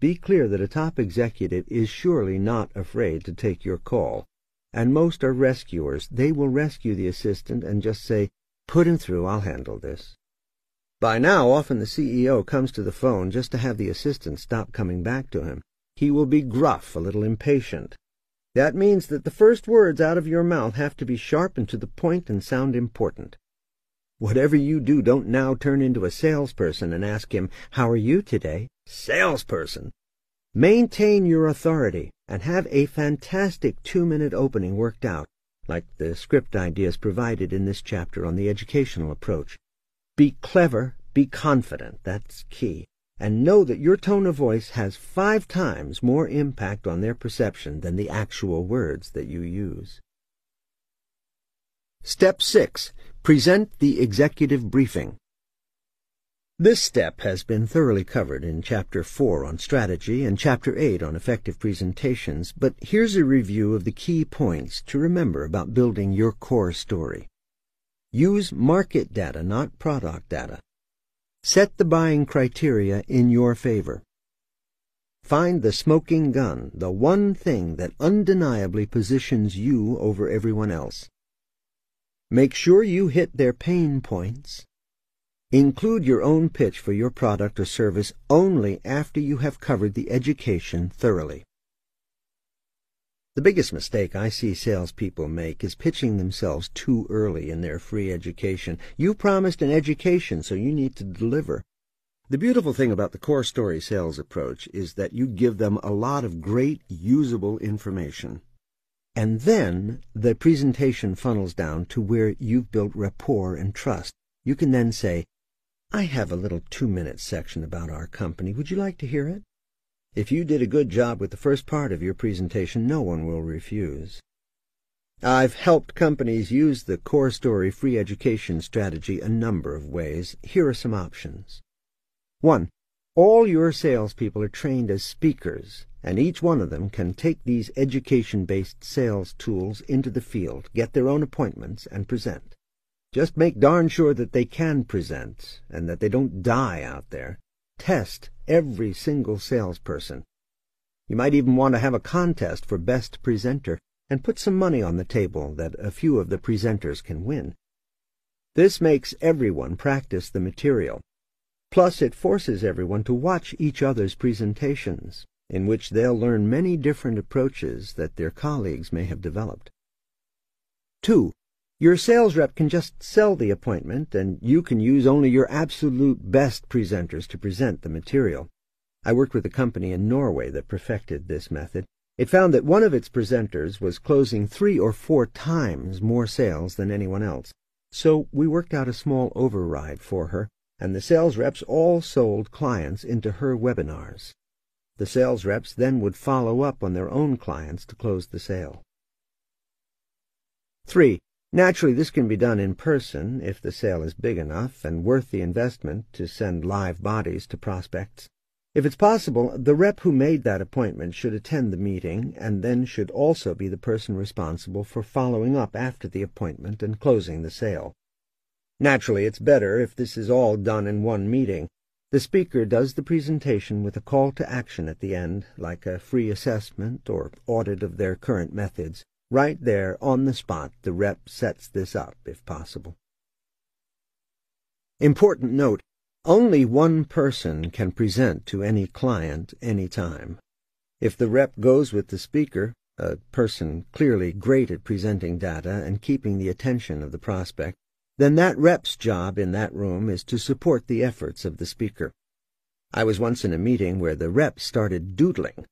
Be clear that a top executive is surely not afraid to take your call, and most are rescuers. They will rescue the assistant and just say, Put him through, I'll handle this. By now, often the CEO comes to the phone just to have the assistant stop coming back to him. He will be gruff, a little impatient. That means that the first words out of your mouth have to be sharp and to the point and sound important. Whatever you do, don't now turn into a salesperson and ask him, How are you today? Salesperson! Maintain your authority and have a fantastic two-minute opening worked out, like the script ideas provided in this chapter on the educational approach. Be clever, be confident, that's key, and know that your tone of voice has five times more impact on their perception than the actual words that you use. Step 6. Present the executive briefing. This step has been thoroughly covered in Chapter 4 on strategy and Chapter 8 on effective presentations, but here's a review of the key points to remember about building your core story. Use market data, not product data. Set the buying criteria in your favor. Find the smoking gun, the one thing that undeniably positions you over everyone else. Make sure you hit their pain points. Include your own pitch for your product or service only after you have covered the education thoroughly. The biggest mistake I see salespeople make is pitching themselves too early in their free education. You promised an education, so you need to deliver. The beautiful thing about the core story sales approach is that you give them a lot of great usable information. And then the presentation funnels down to where you've built rapport and trust. You can then say, I have a little two-minute section about our company. Would you like to hear it? If you did a good job with the first part of your presentation, no one will refuse. I've helped companies use the core story free education strategy a number of ways. Here are some options. 1. All your salespeople are trained as speakers, and each one of them can take these education-based sales tools into the field, get their own appointments, and present. Just make darn sure that they can present and that they don't die out there. Test every single salesperson. You might even want to have a contest for best presenter and put some money on the table that a few of the presenters can win. This makes everyone practice the material. Plus, it forces everyone to watch each other's presentations, in which they'll learn many different approaches that their colleagues may have developed. 2. Your sales rep can just sell the appointment, and you can use only your absolute best presenters to present the material. I worked with a company in Norway that perfected this method. It found that one of its presenters was closing three or four times more sales than anyone else. So we worked out a small override for her, and the sales reps all sold clients into her webinars. The sales reps then would follow up on their own clients to close the sale. 3. Naturally, this can be done in person if the sale is big enough and worth the investment to send live bodies to prospects. If it's possible, the rep who made that appointment should attend the meeting and then should also be the person responsible for following up after the appointment and closing the sale. Naturally, it's better if this is all done in one meeting. The speaker does the presentation with a call to action at the end, like a free assessment or audit of their current methods. Right there, on the spot, the rep sets this up, if possible. Important note, only one person can present to any client any time. If the rep goes with the speaker, a person clearly great at presenting data and keeping the attention of the prospect, then that rep's job in that room is to support the efforts of the speaker. I was once in a meeting where the rep started doodling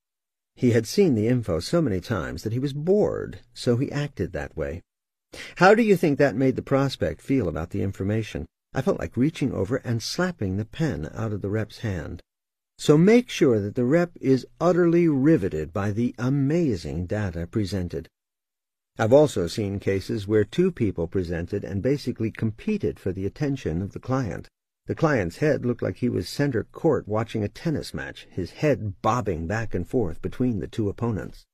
he had seen the info so many times that he was bored, so he acted that way. How do you think that made the prospect feel about the information? I felt like reaching over and slapping the pen out of the rep's hand. So make sure that the rep is utterly riveted by the amazing data presented. I've also seen cases where two people presented and basically competed for the attention of the client. The client's head looked like he was center court watching a tennis match, his head bobbing back and forth between the two opponents.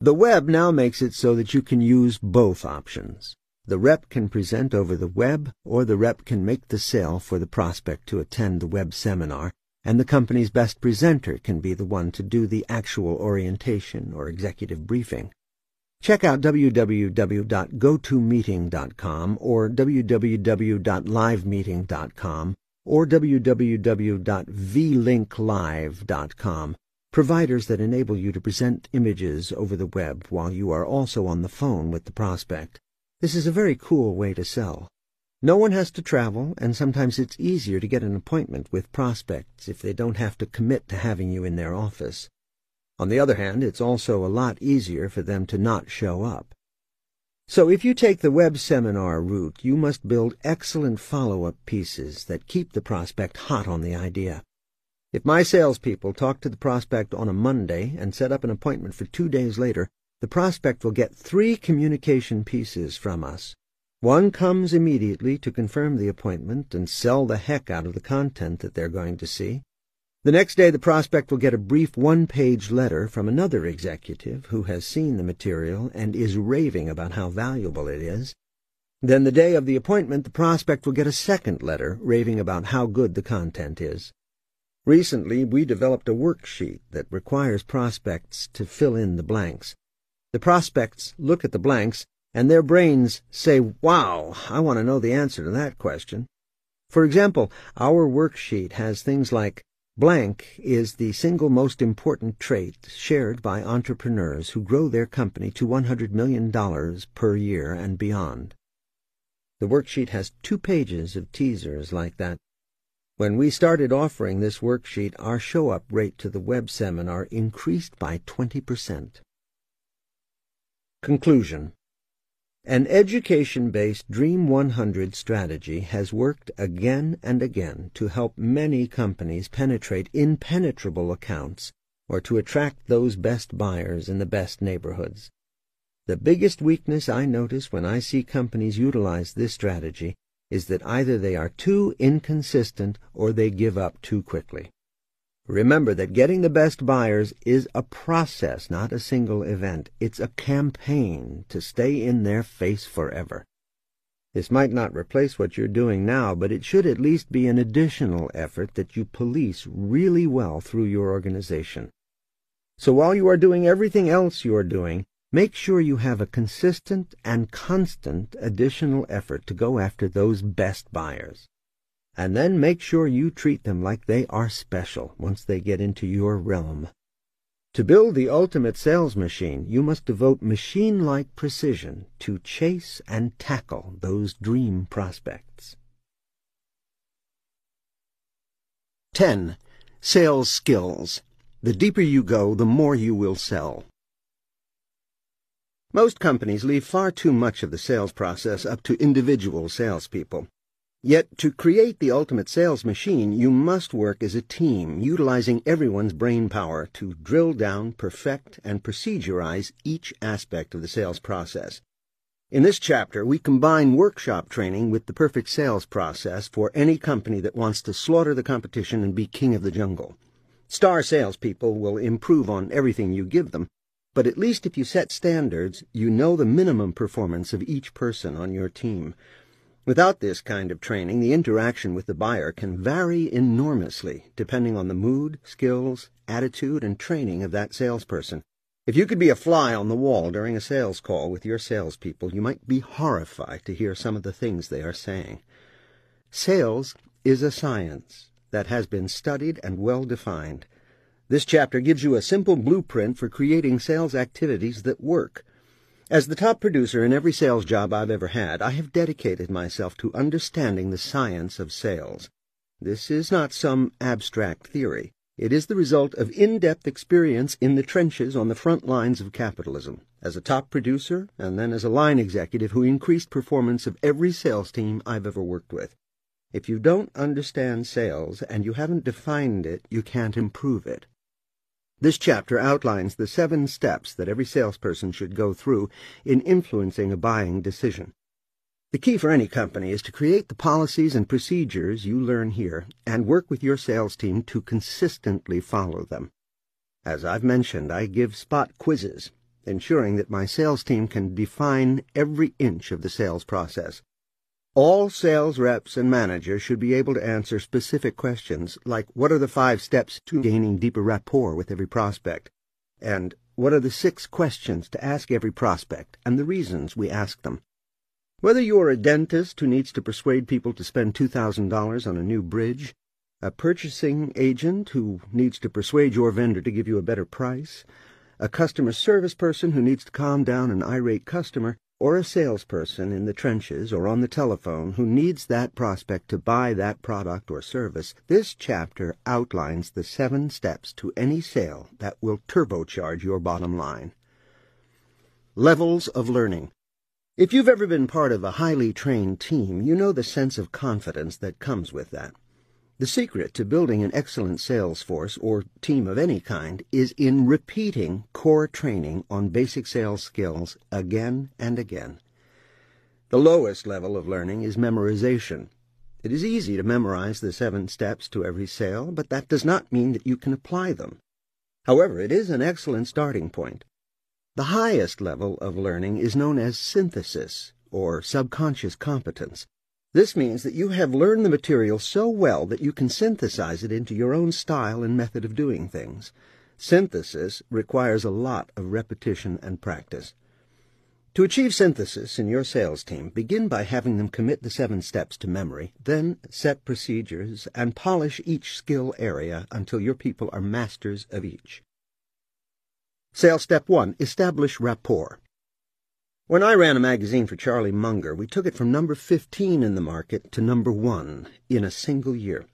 The web now makes it so that you can use both options. The rep can present over the web, or the rep can make the sale for the prospect to attend the web seminar, and the company's best presenter can be the one to do the actual orientation or executive briefing. Check out www.gotomeeting.com or www.livemeeting.com or www.vlinklive.com, providers that enable you to present images over the web while you are also on the phone with the prospect. This is a very cool way to sell. No one has to travel, and sometimes it's easier to get an appointment with prospects if they don't have to commit to having you in their office. On the other hand, it's also a lot easier for them to not show up. So if you take the web seminar route, you must build excellent follow-up pieces that keep the prospect hot on the idea. If my salespeople talk to the prospect on a Monday and set up an appointment for two days later, the prospect will get three communication pieces from us. One comes immediately to confirm the appointment and sell the heck out of the content that they're going to see. The next day the prospect will get a brief one-page letter from another executive who has seen the material and is raving about how valuable it is. Then the day of the appointment the prospect will get a second letter raving about how good the content is. Recently we developed a worksheet that requires prospects to fill in the blanks. The prospects look at the blanks and their brains say, Wow, I want to know the answer to that question. For example, our worksheet has things like Blank is the single most important trait shared by entrepreneurs who grow their company to $100 million per year and beyond. The worksheet has two pages of teasers like that. When we started offering this worksheet, our show-up rate to the web seminar increased by 20%. Conclusion an education-based Dream 100 strategy has worked again and again to help many companies penetrate impenetrable accounts or to attract those best buyers in the best neighborhoods. The biggest weakness I notice when I see companies utilize this strategy is that either they are too inconsistent or they give up too quickly. Remember that getting the best buyers is a process, not a single event. It's a campaign to stay in their face forever. This might not replace what you're doing now, but it should at least be an additional effort that you police really well through your organization. So while you are doing everything else you are doing, make sure you have a consistent and constant additional effort to go after those best buyers and then make sure you treat them like they are special once they get into your realm. To build the ultimate sales machine, you must devote machine-like precision to chase and tackle those dream prospects. 10. Sales Skills. The deeper you go, the more you will sell. Most companies leave far too much of the sales process up to individual salespeople. Yet, to create the ultimate sales machine, you must work as a team, utilizing everyone's brain power to drill down, perfect, and procedurize each aspect of the sales process. In this chapter, we combine workshop training with the perfect sales process for any company that wants to slaughter the competition and be king of the jungle. Star salespeople will improve on everything you give them, but at least if you set standards, you know the minimum performance of each person on your team. Without this kind of training, the interaction with the buyer can vary enormously depending on the mood, skills, attitude, and training of that salesperson. If you could be a fly on the wall during a sales call with your salespeople, you might be horrified to hear some of the things they are saying. Sales is a science that has been studied and well defined. This chapter gives you a simple blueprint for creating sales activities that work. As the top producer in every sales job I've ever had, I have dedicated myself to understanding the science of sales. This is not some abstract theory. It is the result of in-depth experience in the trenches on the front lines of capitalism, as a top producer and then as a line executive who increased performance of every sales team I've ever worked with. If you don't understand sales and you haven't defined it, you can't improve it. This chapter outlines the seven steps that every salesperson should go through in influencing a buying decision. The key for any company is to create the policies and procedures you learn here and work with your sales team to consistently follow them. As I've mentioned, I give spot quizzes, ensuring that my sales team can define every inch of the sales process. All sales reps and managers should be able to answer specific questions like what are the five steps to gaining deeper rapport with every prospect? And what are the six questions to ask every prospect and the reasons we ask them? Whether you are a dentist who needs to persuade people to spend $2,000 on a new bridge, a purchasing agent who needs to persuade your vendor to give you a better price, a customer service person who needs to calm down an irate customer, or a salesperson in the trenches or on the telephone who needs that prospect to buy that product or service, this chapter outlines the seven steps to any sale that will turbocharge your bottom line. Levels of learning. If you've ever been part of a highly trained team, you know the sense of confidence that comes with that. The secret to building an excellent sales force or team of any kind is in repeating core training on basic sales skills again and again. The lowest level of learning is memorization. It is easy to memorize the seven steps to every sale, but that does not mean that you can apply them. However, it is an excellent starting point. The highest level of learning is known as synthesis, or subconscious competence. This means that you have learned the material so well that you can synthesize it into your own style and method of doing things. Synthesis requires a lot of repetition and practice. To achieve synthesis in your sales team, begin by having them commit the seven steps to memory, then set procedures and polish each skill area until your people are masters of each. Sales step one, establish rapport. When I ran a magazine for Charlie Munger, we took it from number 15 in the market to number 1 in a single year.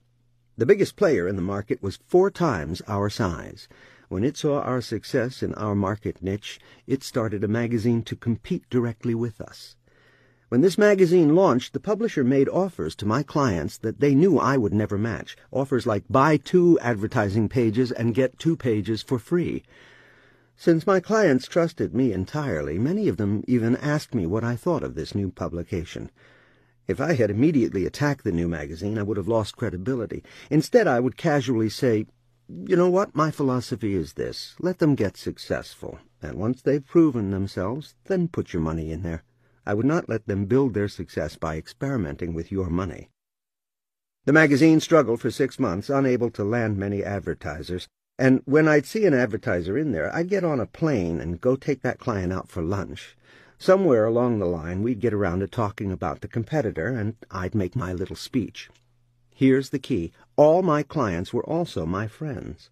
The biggest player in the market was four times our size. When it saw our success in our market niche, it started a magazine to compete directly with us. When this magazine launched, the publisher made offers to my clients that they knew I would never match. Offers like buy two advertising pages and get two pages for free. Since my clients trusted me entirely, many of them even asked me what I thought of this new publication. If I had immediately attacked the new magazine, I would have lost credibility. Instead, I would casually say, You know what? My philosophy is this. Let them get successful, and once they've proven themselves, then put your money in there. I would not let them build their success by experimenting with your money. The magazine struggled for six months, unable to land many advertisers. And when I'd see an advertiser in there, I'd get on a plane and go take that client out for lunch. Somewhere along the line, we'd get around to talking about the competitor, and I'd make my little speech. Here's the key. All my clients were also my friends.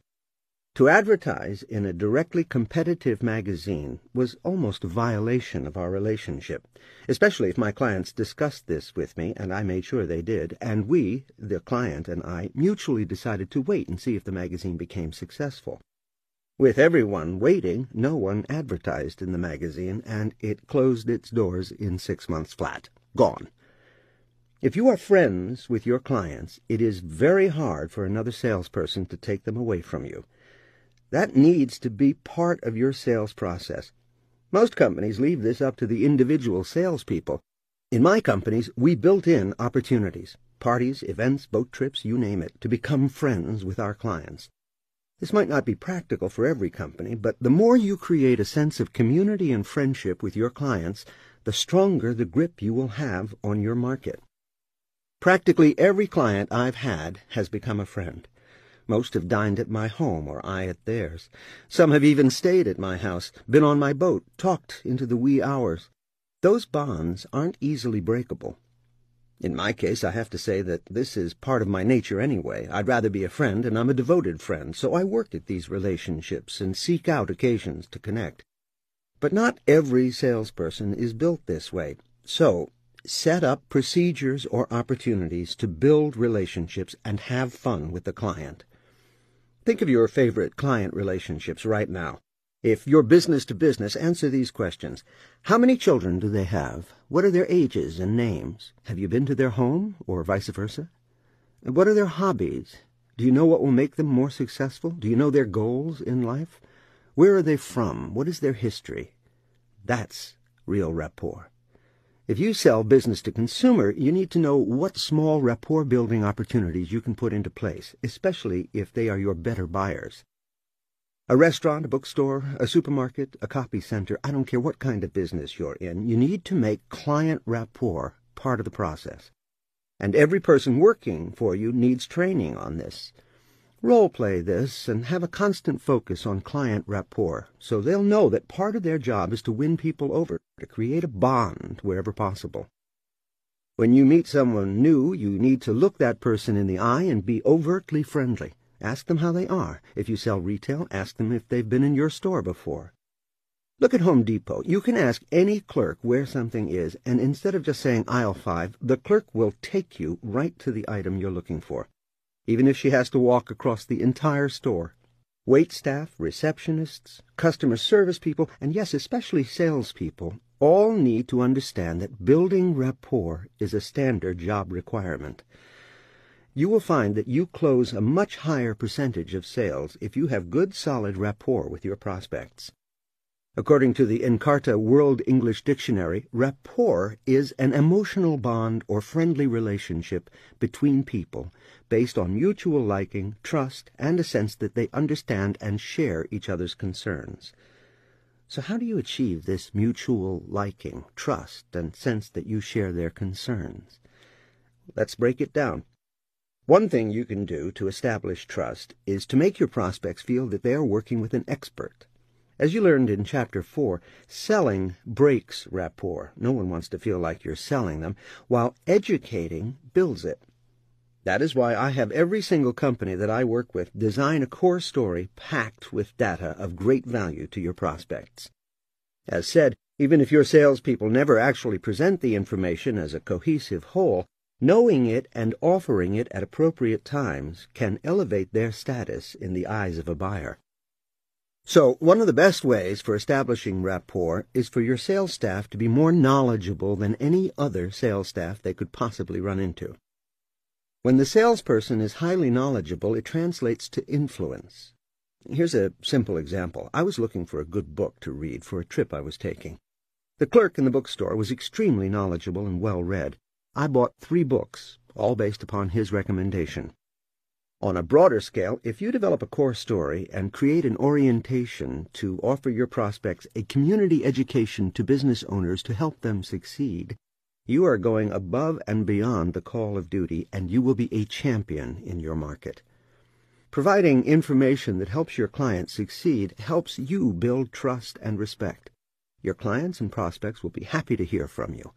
To advertise in a directly competitive magazine was almost a violation of our relationship, especially if my clients discussed this with me, and I made sure they did, and we, the client and I, mutually decided to wait and see if the magazine became successful. With everyone waiting, no one advertised in the magazine, and it closed its doors in six months flat. Gone. If you are friends with your clients, it is very hard for another salesperson to take them away from you. That needs to be part of your sales process. Most companies leave this up to the individual salespeople. In my companies, we built in opportunities, parties, events, boat trips, you name it, to become friends with our clients. This might not be practical for every company, but the more you create a sense of community and friendship with your clients, the stronger the grip you will have on your market. Practically every client I've had has become a friend. Most have dined at my home or I at theirs. Some have even stayed at my house, been on my boat, talked into the wee hours. Those bonds aren't easily breakable. In my case, I have to say that this is part of my nature anyway. I'd rather be a friend, and I'm a devoted friend, so I work at these relationships and seek out occasions to connect. But not every salesperson is built this way. So, set up procedures or opportunities to build relationships and have fun with the client. Think of your favorite client relationships right now. If you're business to business, answer these questions. How many children do they have? What are their ages and names? Have you been to their home, or vice versa? What are their hobbies? Do you know what will make them more successful? Do you know their goals in life? Where are they from? What is their history? That's real rapport. If you sell business to consumer, you need to know what small rapport building opportunities you can put into place, especially if they are your better buyers. A restaurant, a bookstore, a supermarket, a copy center, I don't care what kind of business you're in, you need to make client rapport part of the process. And every person working for you needs training on this. Role-play this and have a constant focus on client rapport, so they'll know that part of their job is to win people over, to create a bond wherever possible. When you meet someone new, you need to look that person in the eye and be overtly friendly. Ask them how they are. If you sell retail, ask them if they've been in your store before. Look at Home Depot. You can ask any clerk where something is, and instead of just saying aisle five, the clerk will take you right to the item you're looking for, even if she has to walk across the entire store. Wait staff, receptionists, customer service people, and yes, especially salespeople, all need to understand that building rapport is a standard job requirement you will find that you close a much higher percentage of sales if you have good solid rapport with your prospects. According to the Encarta World English Dictionary, rapport is an emotional bond or friendly relationship between people based on mutual liking, trust, and a sense that they understand and share each other's concerns. So how do you achieve this mutual liking, trust, and sense that you share their concerns? Let's break it down. One thing you can do to establish trust is to make your prospects feel that they are working with an expert. As you learned in Chapter 4, selling breaks rapport. No one wants to feel like you're selling them, while educating builds it. That is why I have every single company that I work with design a core story packed with data of great value to your prospects. As said, even if your salespeople never actually present the information as a cohesive whole, Knowing it and offering it at appropriate times can elevate their status in the eyes of a buyer. So, one of the best ways for establishing rapport is for your sales staff to be more knowledgeable than any other sales staff they could possibly run into. When the salesperson is highly knowledgeable, it translates to influence. Here's a simple example. I was looking for a good book to read for a trip I was taking. The clerk in the bookstore was extremely knowledgeable and well read. I bought three books, all based upon his recommendation. On a broader scale, if you develop a core story and create an orientation to offer your prospects a community education to business owners to help them succeed, you are going above and beyond the call of duty and you will be a champion in your market. Providing information that helps your clients succeed helps you build trust and respect. Your clients and prospects will be happy to hear from you.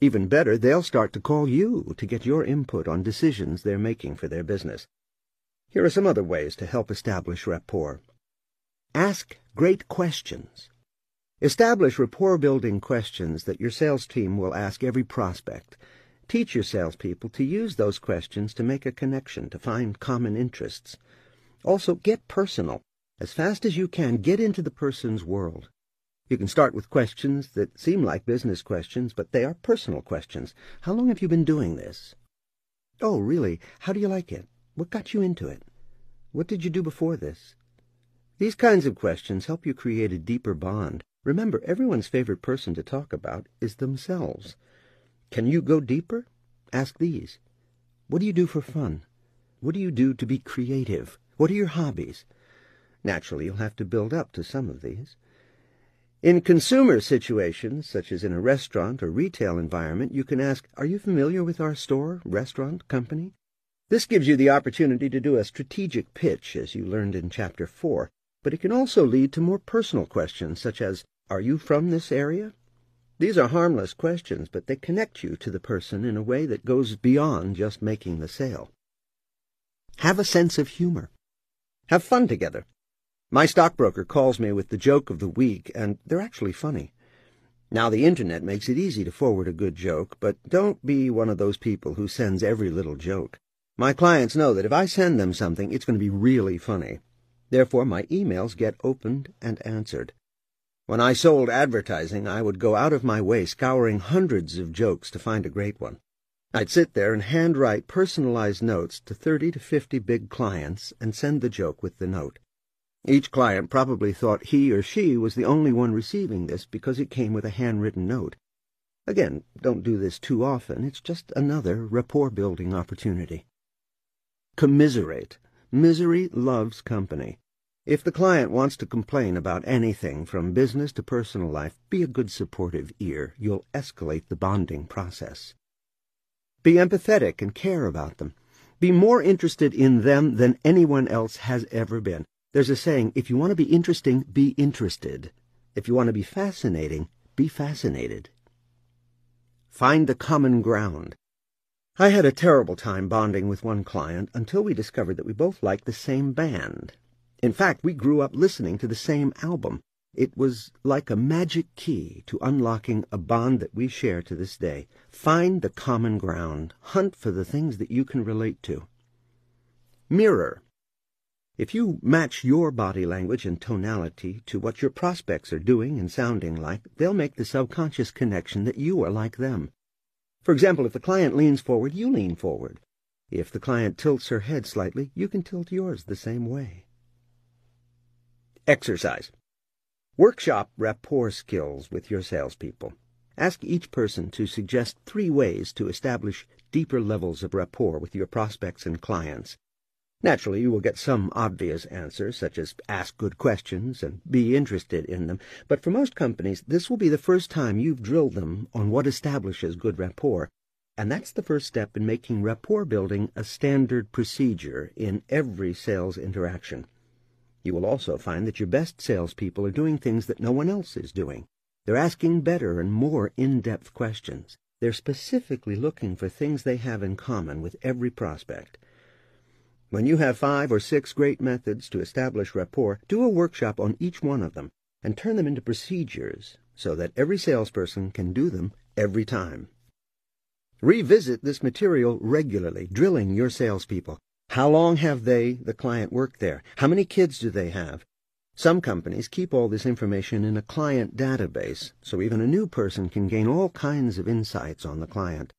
Even better, they'll start to call you to get your input on decisions they're making for their business. Here are some other ways to help establish rapport. Ask great questions. Establish rapport-building questions that your sales team will ask every prospect. Teach your salespeople to use those questions to make a connection, to find common interests. Also, get personal. As fast as you can, get into the person's world. You can start with questions that seem like business questions, but they are personal questions. How long have you been doing this? Oh, really? How do you like it? What got you into it? What did you do before this? These kinds of questions help you create a deeper bond. Remember, everyone's favorite person to talk about is themselves. Can you go deeper? Ask these. What do you do for fun? What do you do to be creative? What are your hobbies? Naturally, you'll have to build up to some of these. In consumer situations, such as in a restaurant or retail environment, you can ask, Are you familiar with our store, restaurant, company? This gives you the opportunity to do a strategic pitch, as you learned in Chapter 4, but it can also lead to more personal questions, such as, Are you from this area? These are harmless questions, but they connect you to the person in a way that goes beyond just making the sale. Have a sense of humor. Have fun together. My stockbroker calls me with the joke of the week, and they're actually funny. Now, the Internet makes it easy to forward a good joke, but don't be one of those people who sends every little joke. My clients know that if I send them something, it's going to be really funny. Therefore, my emails get opened and answered. When I sold advertising, I would go out of my way scouring hundreds of jokes to find a great one. I'd sit there and handwrite personalized notes to 30 to 50 big clients and send the joke with the note. Each client probably thought he or she was the only one receiving this because it came with a handwritten note. Again, don't do this too often. It's just another rapport-building opportunity. Commiserate. Misery loves company. If the client wants to complain about anything from business to personal life, be a good supportive ear. You'll escalate the bonding process. Be empathetic and care about them. Be more interested in them than anyone else has ever been. There's a saying, if you want to be interesting, be interested. If you want to be fascinating, be fascinated. Find the common ground. I had a terrible time bonding with one client until we discovered that we both liked the same band. In fact, we grew up listening to the same album. It was like a magic key to unlocking a bond that we share to this day. Find the common ground. Hunt for the things that you can relate to. Mirror. If you match your body language and tonality to what your prospects are doing and sounding like, they'll make the subconscious connection that you are like them. For example, if the client leans forward, you lean forward. If the client tilts her head slightly, you can tilt yours the same way. Exercise. Workshop rapport skills with your salespeople. Ask each person to suggest three ways to establish deeper levels of rapport with your prospects and clients. Naturally, you will get some obvious answers, such as ask good questions and be interested in them, but for most companies, this will be the first time you've drilled them on what establishes good rapport, and that's the first step in making rapport building a standard procedure in every sales interaction. You will also find that your best salespeople are doing things that no one else is doing. They're asking better and more in-depth questions. They're specifically looking for things they have in common with every prospect. When you have five or six great methods to establish rapport, do a workshop on each one of them and turn them into procedures so that every salesperson can do them every time. Revisit this material regularly, drilling your salespeople. How long have they, the client, worked there? How many kids do they have? Some companies keep all this information in a client database, so even a new person can gain all kinds of insights on the client.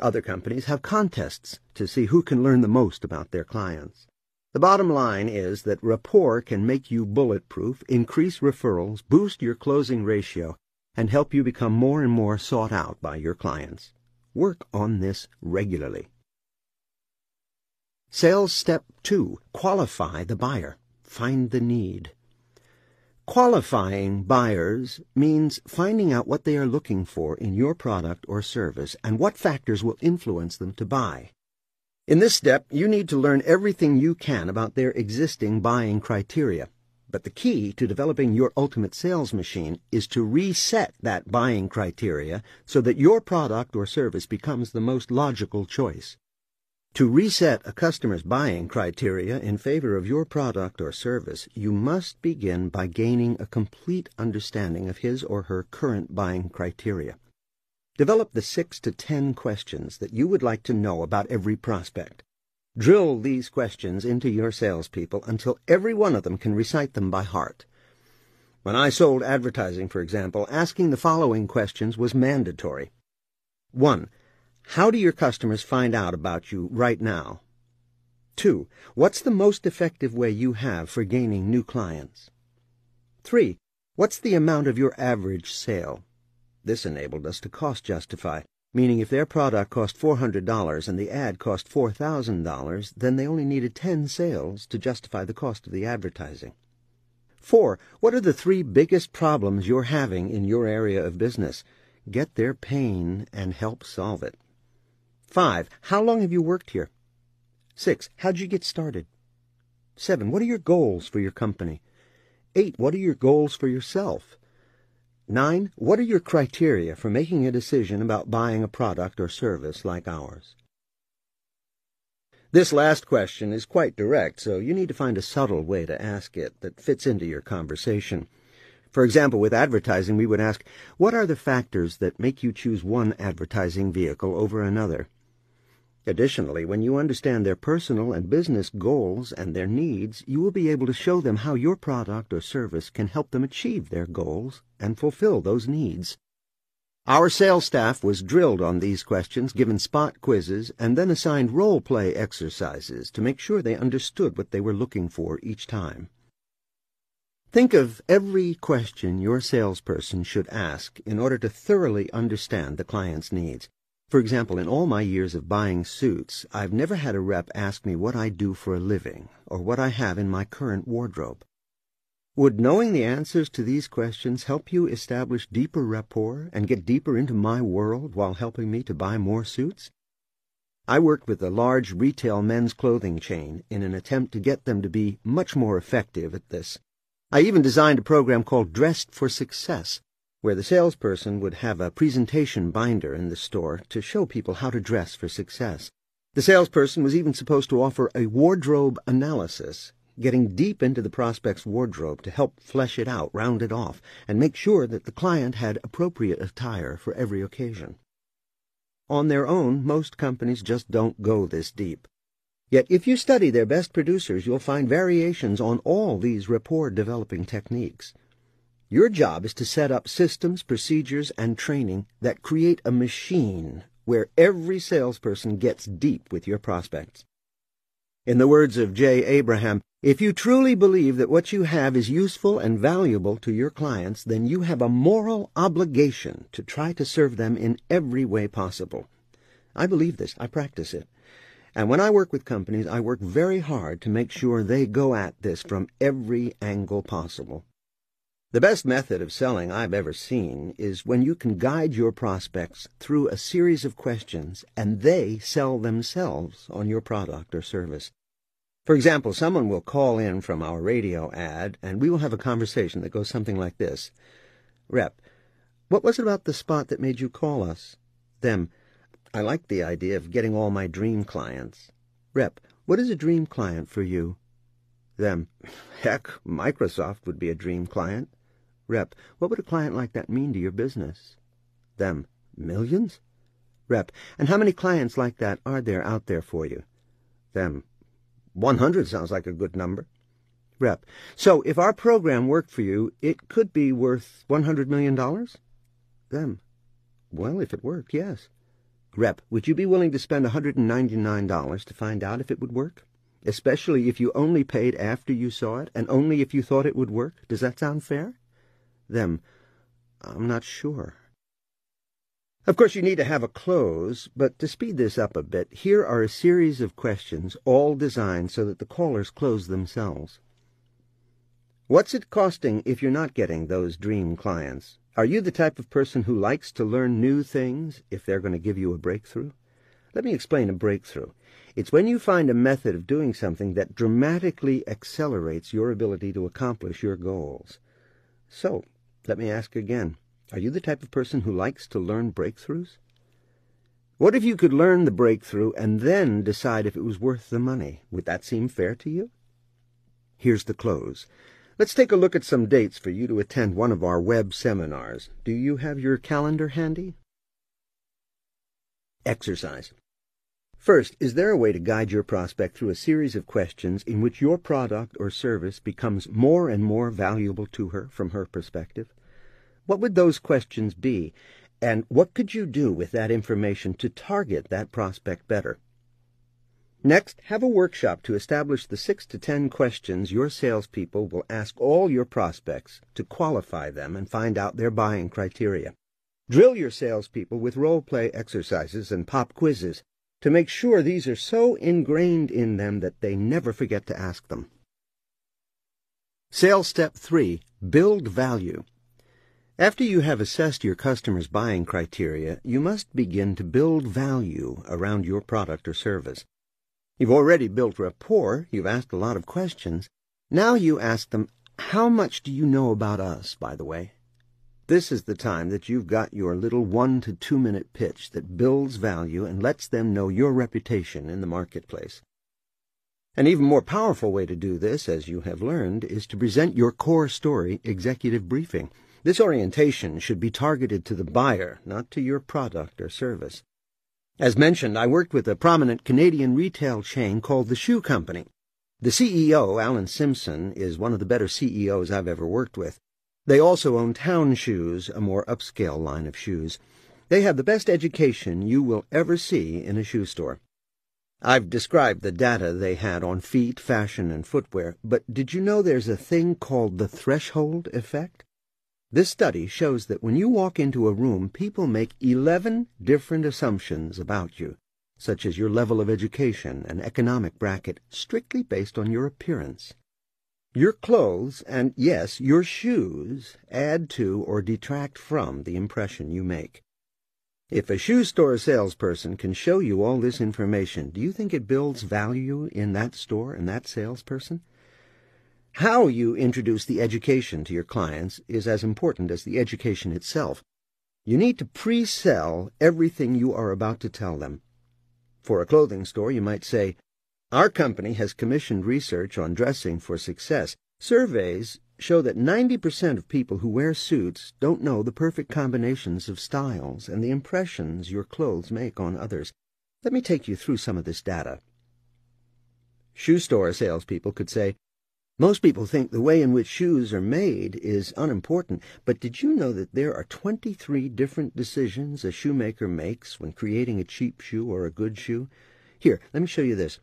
Other companies have contests to see who can learn the most about their clients. The bottom line is that rapport can make you bulletproof, increase referrals, boost your closing ratio, and help you become more and more sought out by your clients. Work on this regularly. Sales Step 2. Qualify the buyer. Find the need. Qualifying buyers means finding out what they are looking for in your product or service and what factors will influence them to buy. In this step, you need to learn everything you can about their existing buying criteria. But the key to developing your ultimate sales machine is to reset that buying criteria so that your product or service becomes the most logical choice. To reset a customer's buying criteria in favor of your product or service, you must begin by gaining a complete understanding of his or her current buying criteria. Develop the six to ten questions that you would like to know about every prospect. Drill these questions into your salespeople until every one of them can recite them by heart. When I sold advertising, for example, asking the following questions was mandatory. 1. How do your customers find out about you right now? 2. What's the most effective way you have for gaining new clients? 3. What's the amount of your average sale? This enabled us to cost justify, meaning if their product cost $400 and the ad cost $4,000, then they only needed 10 sales to justify the cost of the advertising. 4. What are the three biggest problems you're having in your area of business? Get their pain and help solve it. 5. How long have you worked here? 6. How'd you get started? 7. What are your goals for your company? 8. What are your goals for yourself? 9. What are your criteria for making a decision about buying a product or service like ours? This last question is quite direct, so you need to find a subtle way to ask it that fits into your conversation. For example, with advertising, we would ask, what are the factors that make you choose one advertising vehicle over another? Additionally, when you understand their personal and business goals and their needs, you will be able to show them how your product or service can help them achieve their goals and fulfill those needs. Our sales staff was drilled on these questions, given spot quizzes, and then assigned role-play exercises to make sure they understood what they were looking for each time. Think of every question your salesperson should ask in order to thoroughly understand the client's needs. For example, in all my years of buying suits, I've never had a rep ask me what I do for a living or what I have in my current wardrobe. Would knowing the answers to these questions help you establish deeper rapport and get deeper into my world while helping me to buy more suits? I worked with a large retail men's clothing chain in an attempt to get them to be much more effective at this. I even designed a program called Dressed for Success, where the salesperson would have a presentation binder in the store to show people how to dress for success. The salesperson was even supposed to offer a wardrobe analysis, getting deep into the prospect's wardrobe to help flesh it out, round it off, and make sure that the client had appropriate attire for every occasion. On their own, most companies just don't go this deep. Yet if you study their best producers, you'll find variations on all these rapport-developing techniques. Your job is to set up systems, procedures, and training that create a machine where every salesperson gets deep with your prospects. In the words of Jay Abraham, if you truly believe that what you have is useful and valuable to your clients, then you have a moral obligation to try to serve them in every way possible. I believe this. I practice it. And when I work with companies, I work very hard to make sure they go at this from every angle possible. The best method of selling I've ever seen is when you can guide your prospects through a series of questions and they sell themselves on your product or service. For example, someone will call in from our radio ad and we will have a conversation that goes something like this. Rep, what was it about the spot that made you call us? Them, I like the idea of getting all my dream clients. Rep, what is a dream client for you? Them, heck, Microsoft would be a dream client. Rep, what would a client like that mean to your business? Them, millions? Rep, and how many clients like that are there out there for you? Them, 100 sounds like a good number. Rep, so if our program worked for you, it could be worth $100 million? Them, well, if it worked, yes. Rep, would you be willing to spend $199 to find out if it would work? Especially if you only paid after you saw it, and only if you thought it would work? Does that sound fair? Them. I'm not sure. Of course, you need to have a close, but to speed this up a bit, here are a series of questions, all designed so that the callers close themselves. What's it costing if you're not getting those dream clients? Are you the type of person who likes to learn new things if they're going to give you a breakthrough? Let me explain a breakthrough. It's when you find a method of doing something that dramatically accelerates your ability to accomplish your goals. So, let me ask again. Are you the type of person who likes to learn breakthroughs? What if you could learn the breakthrough and then decide if it was worth the money? Would that seem fair to you? Here's the close. Let's take a look at some dates for you to attend one of our web seminars. Do you have your calendar handy? Exercise. First, is there a way to guide your prospect through a series of questions in which your product or service becomes more and more valuable to her from her perspective? What would those questions be, and what could you do with that information to target that prospect better? Next, have a workshop to establish the six to ten questions your salespeople will ask all your prospects to qualify them and find out their buying criteria. Drill your salespeople with role-play exercises and pop quizzes to make sure these are so ingrained in them that they never forget to ask them. Sales Step 3. Build Value. After you have assessed your customer's buying criteria, you must begin to build value around your product or service. You've already built rapport, you've asked a lot of questions. Now you ask them, how much do you know about us, by the way? This is the time that you've got your little one to two minute pitch that builds value and lets them know your reputation in the marketplace. An even more powerful way to do this, as you have learned, is to present your core story executive briefing. This orientation should be targeted to the buyer, not to your product or service. As mentioned, I worked with a prominent Canadian retail chain called The Shoe Company. The CEO, Alan Simpson, is one of the better CEOs I've ever worked with. They also own Town Shoes, a more upscale line of shoes. They have the best education you will ever see in a shoe store. I've described the data they had on feet, fashion, and footwear, but did you know there's a thing called the threshold effect? This study shows that when you walk into a room, people make 11 different assumptions about you, such as your level of education and economic bracket, strictly based on your appearance. Your clothes, and yes, your shoes, add to or detract from the impression you make. If a shoe store salesperson can show you all this information, do you think it builds value in that store and that salesperson? How you introduce the education to your clients is as important as the education itself. You need to pre-sell everything you are about to tell them. For a clothing store, you might say, Our company has commissioned research on dressing for success. Surveys show that 90% of people who wear suits don't know the perfect combinations of styles and the impressions your clothes make on others. Let me take you through some of this data. Shoe store salespeople could say, most people think the way in which shoes are made is unimportant, but did you know that there are 23 different decisions a shoemaker makes when creating a cheap shoe or a good shoe? Here, let me show you this.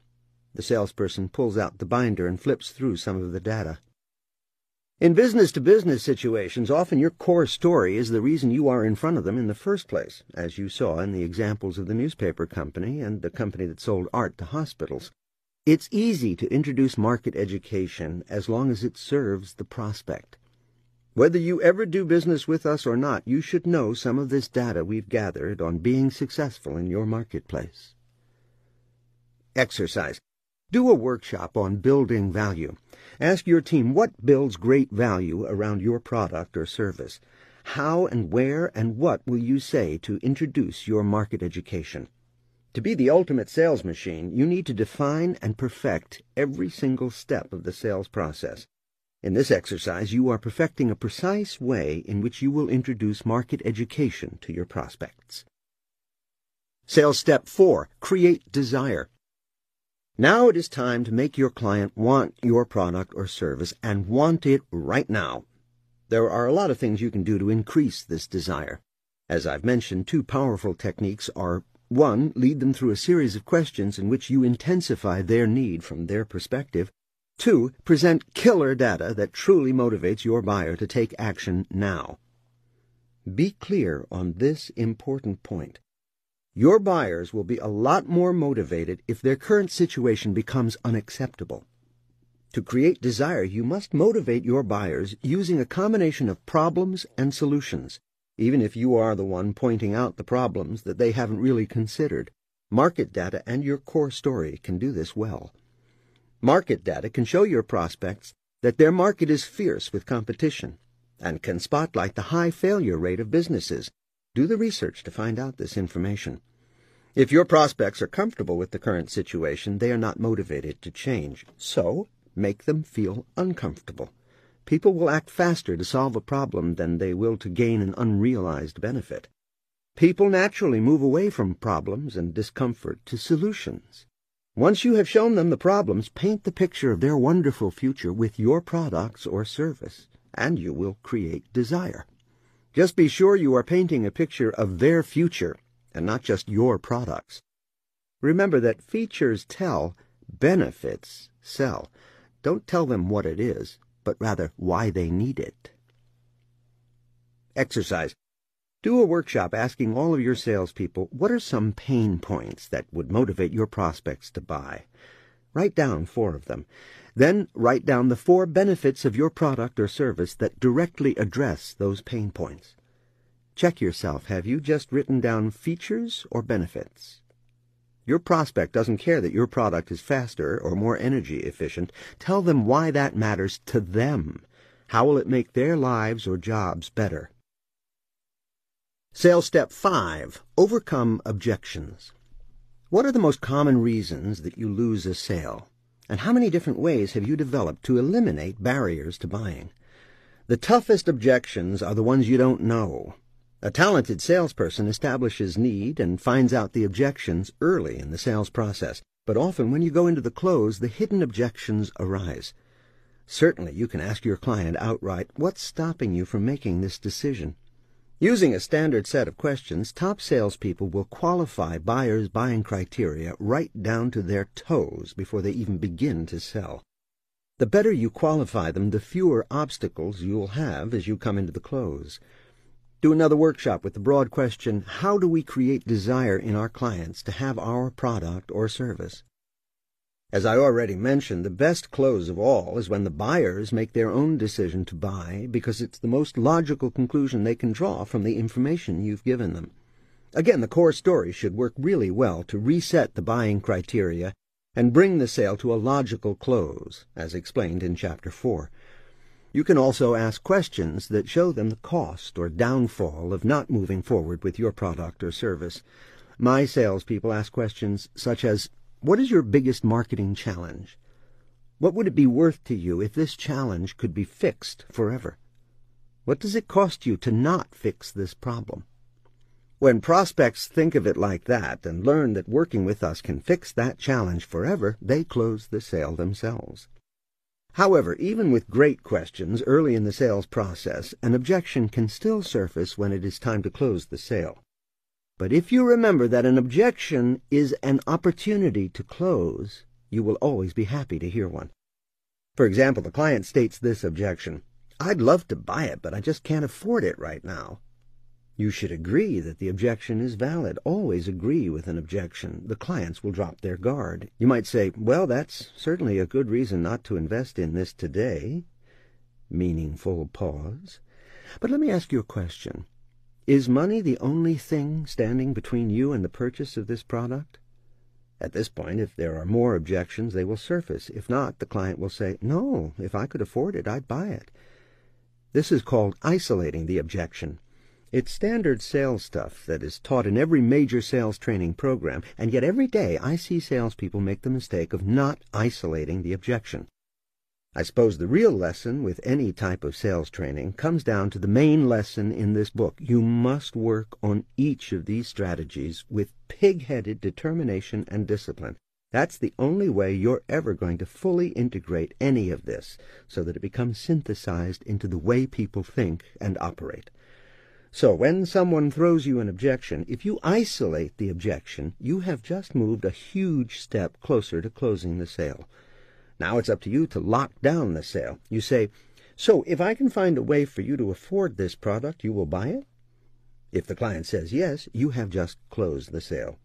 The salesperson pulls out the binder and flips through some of the data. In business-to-business situations, often your core story is the reason you are in front of them in the first place, as you saw in the examples of the newspaper company and the company that sold art to hospitals. It's easy to introduce market education as long as it serves the prospect. Whether you ever do business with us or not, you should know some of this data we've gathered on being successful in your marketplace. Exercise. Do a workshop on building value. Ask your team what builds great value around your product or service. How and where and what will you say to introduce your market education? To be the ultimate sales machine, you need to define and perfect every single step of the sales process. In this exercise, you are perfecting a precise way in which you will introduce market education to your prospects. Sales Step 4. Create desire. Now it is time to make your client want your product or service and want it right now. There are a lot of things you can do to increase this desire. As I've mentioned, two powerful techniques are one, lead them through a series of questions in which you intensify their need from their perspective. Two, present killer data that truly motivates your buyer to take action now. Be clear on this important point. Your buyers will be a lot more motivated if their current situation becomes unacceptable. To create desire, you must motivate your buyers using a combination of problems and solutions even if you are the one pointing out the problems that they haven't really considered. Market data and your core story can do this well. Market data can show your prospects that their market is fierce with competition and can spotlight the high failure rate of businesses. Do the research to find out this information. If your prospects are comfortable with the current situation, they are not motivated to change. So, make them feel uncomfortable. People will act faster to solve a problem than they will to gain an unrealized benefit. People naturally move away from problems and discomfort to solutions. Once you have shown them the problems, paint the picture of their wonderful future with your products or service, and you will create desire. Just be sure you are painting a picture of their future and not just your products. Remember that features tell, benefits sell. Don't tell them what it is but rather why they need it. Exercise. Do a workshop asking all of your salespeople what are some pain points that would motivate your prospects to buy. Write down four of them. Then write down the four benefits of your product or service that directly address those pain points. Check yourself. Have you just written down features or benefits? Your prospect doesn't care that your product is faster or more energy efficient. Tell them why that matters to them. How will it make their lives or jobs better? Sales Step 5. Overcome objections. What are the most common reasons that you lose a sale? And how many different ways have you developed to eliminate barriers to buying? The toughest objections are the ones you don't know. A talented salesperson establishes need and finds out the objections early in the sales process, but often when you go into the close, the hidden objections arise. Certainly you can ask your client outright, what's stopping you from making this decision? Using a standard set of questions, top salespeople will qualify buyers' buying criteria right down to their toes before they even begin to sell. The better you qualify them, the fewer obstacles you'll have as you come into the close. Do another workshop with the broad question, how do we create desire in our clients to have our product or service? As I already mentioned, the best close of all is when the buyers make their own decision to buy because it's the most logical conclusion they can draw from the information you've given them. Again, the core story should work really well to reset the buying criteria and bring the sale to a logical close, as explained in Chapter 4. You can also ask questions that show them the cost or downfall of not moving forward with your product or service. My salespeople ask questions such as, What is your biggest marketing challenge? What would it be worth to you if this challenge could be fixed forever? What does it cost you to not fix this problem? When prospects think of it like that and learn that working with us can fix that challenge forever, they close the sale themselves. However, even with great questions early in the sales process, an objection can still surface when it is time to close the sale. But if you remember that an objection is an opportunity to close, you will always be happy to hear one. For example, the client states this objection, I'd love to buy it, but I just can't afford it right now. You should agree that the objection is valid. Always agree with an objection. The clients will drop their guard. You might say, well, that's certainly a good reason not to invest in this today. Meaningful pause. But let me ask you a question. Is money the only thing standing between you and the purchase of this product? At this point, if there are more objections, they will surface. If not, the client will say, no, if I could afford it, I'd buy it. This is called isolating the objection. It's standard sales stuff that is taught in every major sales training program, and yet every day I see salespeople make the mistake of not isolating the objection. I suppose the real lesson with any type of sales training comes down to the main lesson in this book. You must work on each of these strategies with pig-headed determination and discipline. That's the only way you're ever going to fully integrate any of this so that it becomes synthesized into the way people think and operate. So when someone throws you an objection, if you isolate the objection, you have just moved a huge step closer to closing the sale. Now it's up to you to lock down the sale. You say, so if I can find a way for you to afford this product, you will buy it? If the client says yes, you have just closed the sale.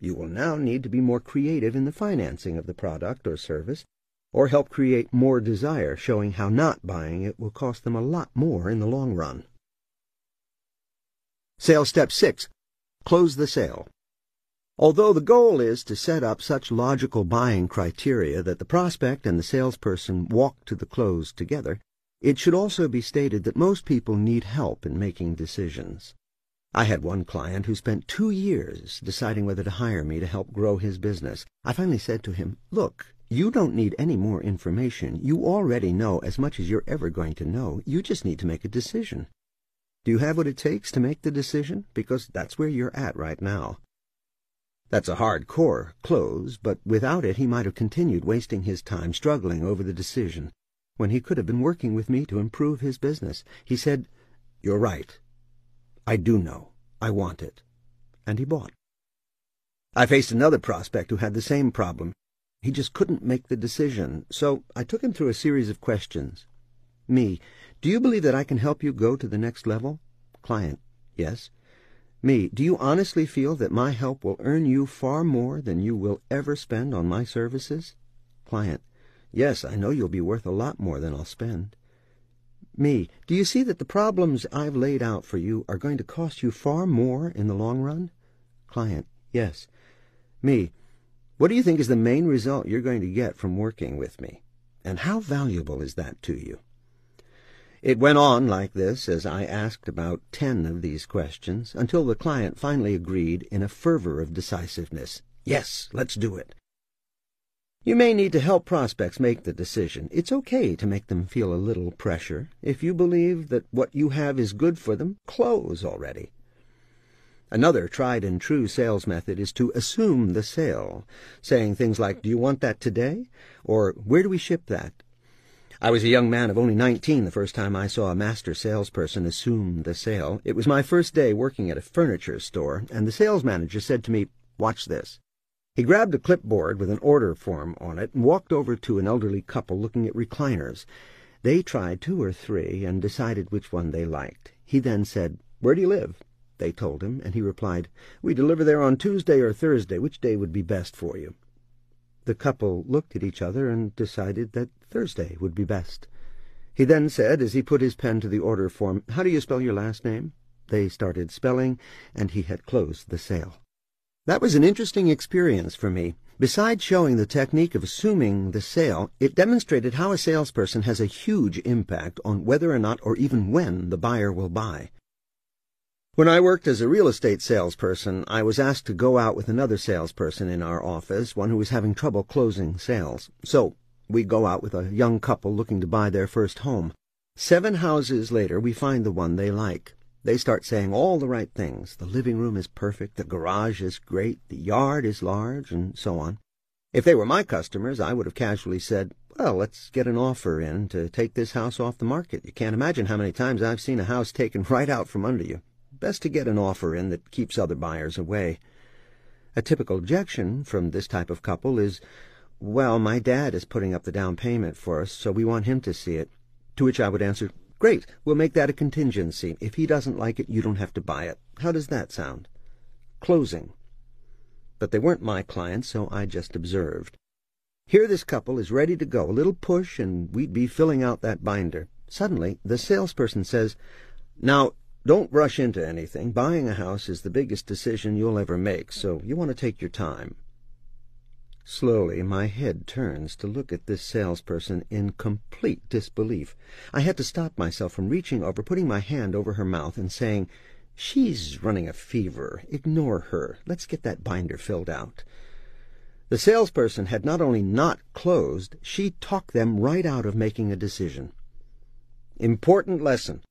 You will now need to be more creative in the financing of the product or service, or help create more desire, showing how not buying it will cost them a lot more in the long run. Sales Step 6. Close the sale. Although the goal is to set up such logical buying criteria that the prospect and the salesperson walk to the close together, it should also be stated that most people need help in making decisions. I had one client who spent two years deciding whether to hire me to help grow his business. I finally said to him, Look, you don't need any more information. You already know as much as you're ever going to know. You just need to make a decision. Do you have what it takes to make the decision? Because that's where you're at right now. That's a hard core close, but without it he might have continued wasting his time struggling over the decision, when he could have been working with me to improve his business. He said, You're right. I do know. I want it. And he bought. I faced another prospect who had the same problem. He just couldn't make the decision, so I took him through a series of questions. Me, do you believe that I can help you go to the next level? Client, yes. Me, do you honestly feel that my help will earn you far more than you will ever spend on my services? Client, yes, I know you'll be worth a lot more than I'll spend. Me, do you see that the problems I've laid out for you are going to cost you far more in the long run? Client, yes. Me, what do you think is the main result you're going to get from working with me? And how valuable is that to you? It went on like this as I asked about ten of these questions, until the client finally agreed in a fervor of decisiveness. Yes, let's do it. You may need to help prospects make the decision. It's okay to make them feel a little pressure. If you believe that what you have is good for them, close already. Another tried and true sales method is to assume the sale, saying things like, Do you want that today? Or Where do we ship that? I was a young man of only nineteen the first time I saw a master salesperson assume the sale. It was my first day working at a furniture store, and the sales manager said to me, Watch this. He grabbed a clipboard with an order form on it and walked over to an elderly couple looking at recliners. They tried two or three and decided which one they liked. He then said, Where do you live? They told him, and he replied, We deliver there on Tuesday or Thursday. Which day would be best for you? The couple looked at each other and decided that Thursday would be best. He then said, as he put his pen to the order form, How do you spell your last name? They started spelling, and he had closed the sale. That was an interesting experience for me. Besides showing the technique of assuming the sale, it demonstrated how a salesperson has a huge impact on whether or not or even when the buyer will buy. When I worked as a real estate salesperson, I was asked to go out with another salesperson in our office, one who was having trouble closing sales. So we go out with a young couple looking to buy their first home. Seven houses later, we find the one they like. They start saying all the right things. The living room is perfect, the garage is great, the yard is large, and so on. If they were my customers, I would have casually said, well, let's get an offer in to take this house off the market. You can't imagine how many times I've seen a house taken right out from under you. Best to get an offer in that keeps other buyers away. A typical objection from this type of couple is, well, my dad is putting up the down payment for us, so we want him to see it. To which I would answer, Great, we'll make that a contingency. If he doesn't like it, you don't have to buy it. How does that sound? Closing. But they weren't my clients, so I just observed. Here this couple is ready to go, a little push, and we'd be filling out that binder. Suddenly, the salesperson says, Now, don't rush into anything. Buying a house is the biggest decision you'll ever make, so you want to take your time. Slowly my head turns to look at this salesperson in complete disbelief. I had to stop myself from reaching over, putting my hand over her mouth, and saying, She's running a fever. Ignore her. Let's get that binder filled out. The salesperson had not only not closed, she talked them right out of making a decision. Important lesson.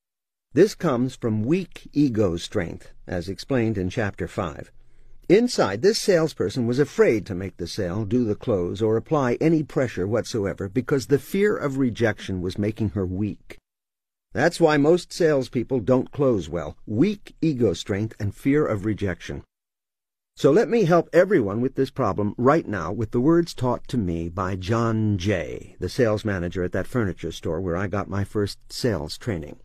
This comes from weak ego strength, as explained in Chapter 5. Inside, this salesperson was afraid to make the sale, do the close, or apply any pressure whatsoever because the fear of rejection was making her weak. That's why most salespeople don't close well weak ego strength and fear of rejection. So let me help everyone with this problem right now with the words taught to me by John Jay, the sales manager at that furniture store where I got my first sales training.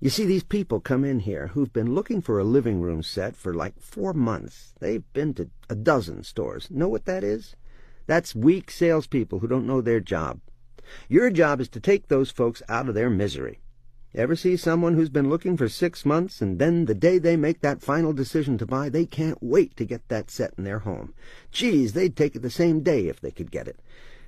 You see, these people come in here who've been looking for a living room set for like four months. They've been to a dozen stores. Know what that is? That's weak salespeople who don't know their job. Your job is to take those folks out of their misery. Ever see someone who's been looking for six months, and then the day they make that final decision to buy, they can't wait to get that set in their home? Geez, they'd take it the same day if they could get it.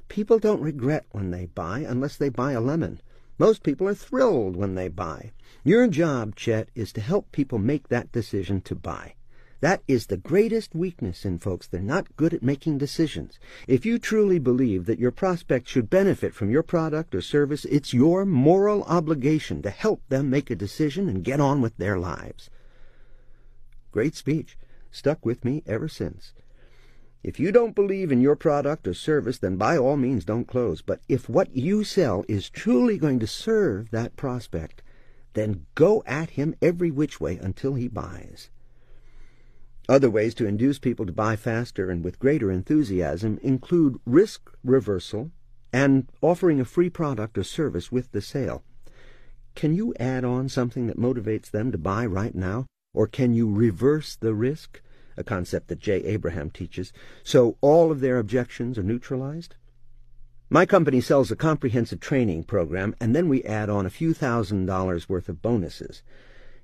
People don't regret when they buy unless they buy a lemon. Most people are thrilled when they buy. Your job, Chet, is to help people make that decision to buy. That is the greatest weakness in folks. They're not good at making decisions. If you truly believe that your prospect should benefit from your product or service, it's your moral obligation to help them make a decision and get on with their lives. Great speech. Stuck with me ever since. If you don't believe in your product or service, then by all means don't close. But if what you sell is truly going to serve that prospect, then go at him every which way until he buys. Other ways to induce people to buy faster and with greater enthusiasm include risk reversal and offering a free product or service with the sale. Can you add on something that motivates them to buy right now? Or can you reverse the risk? A concept that Jay Abraham teaches, so all of their objections are neutralized? My company sells a comprehensive training program, and then we add on a few thousand dollars worth of bonuses.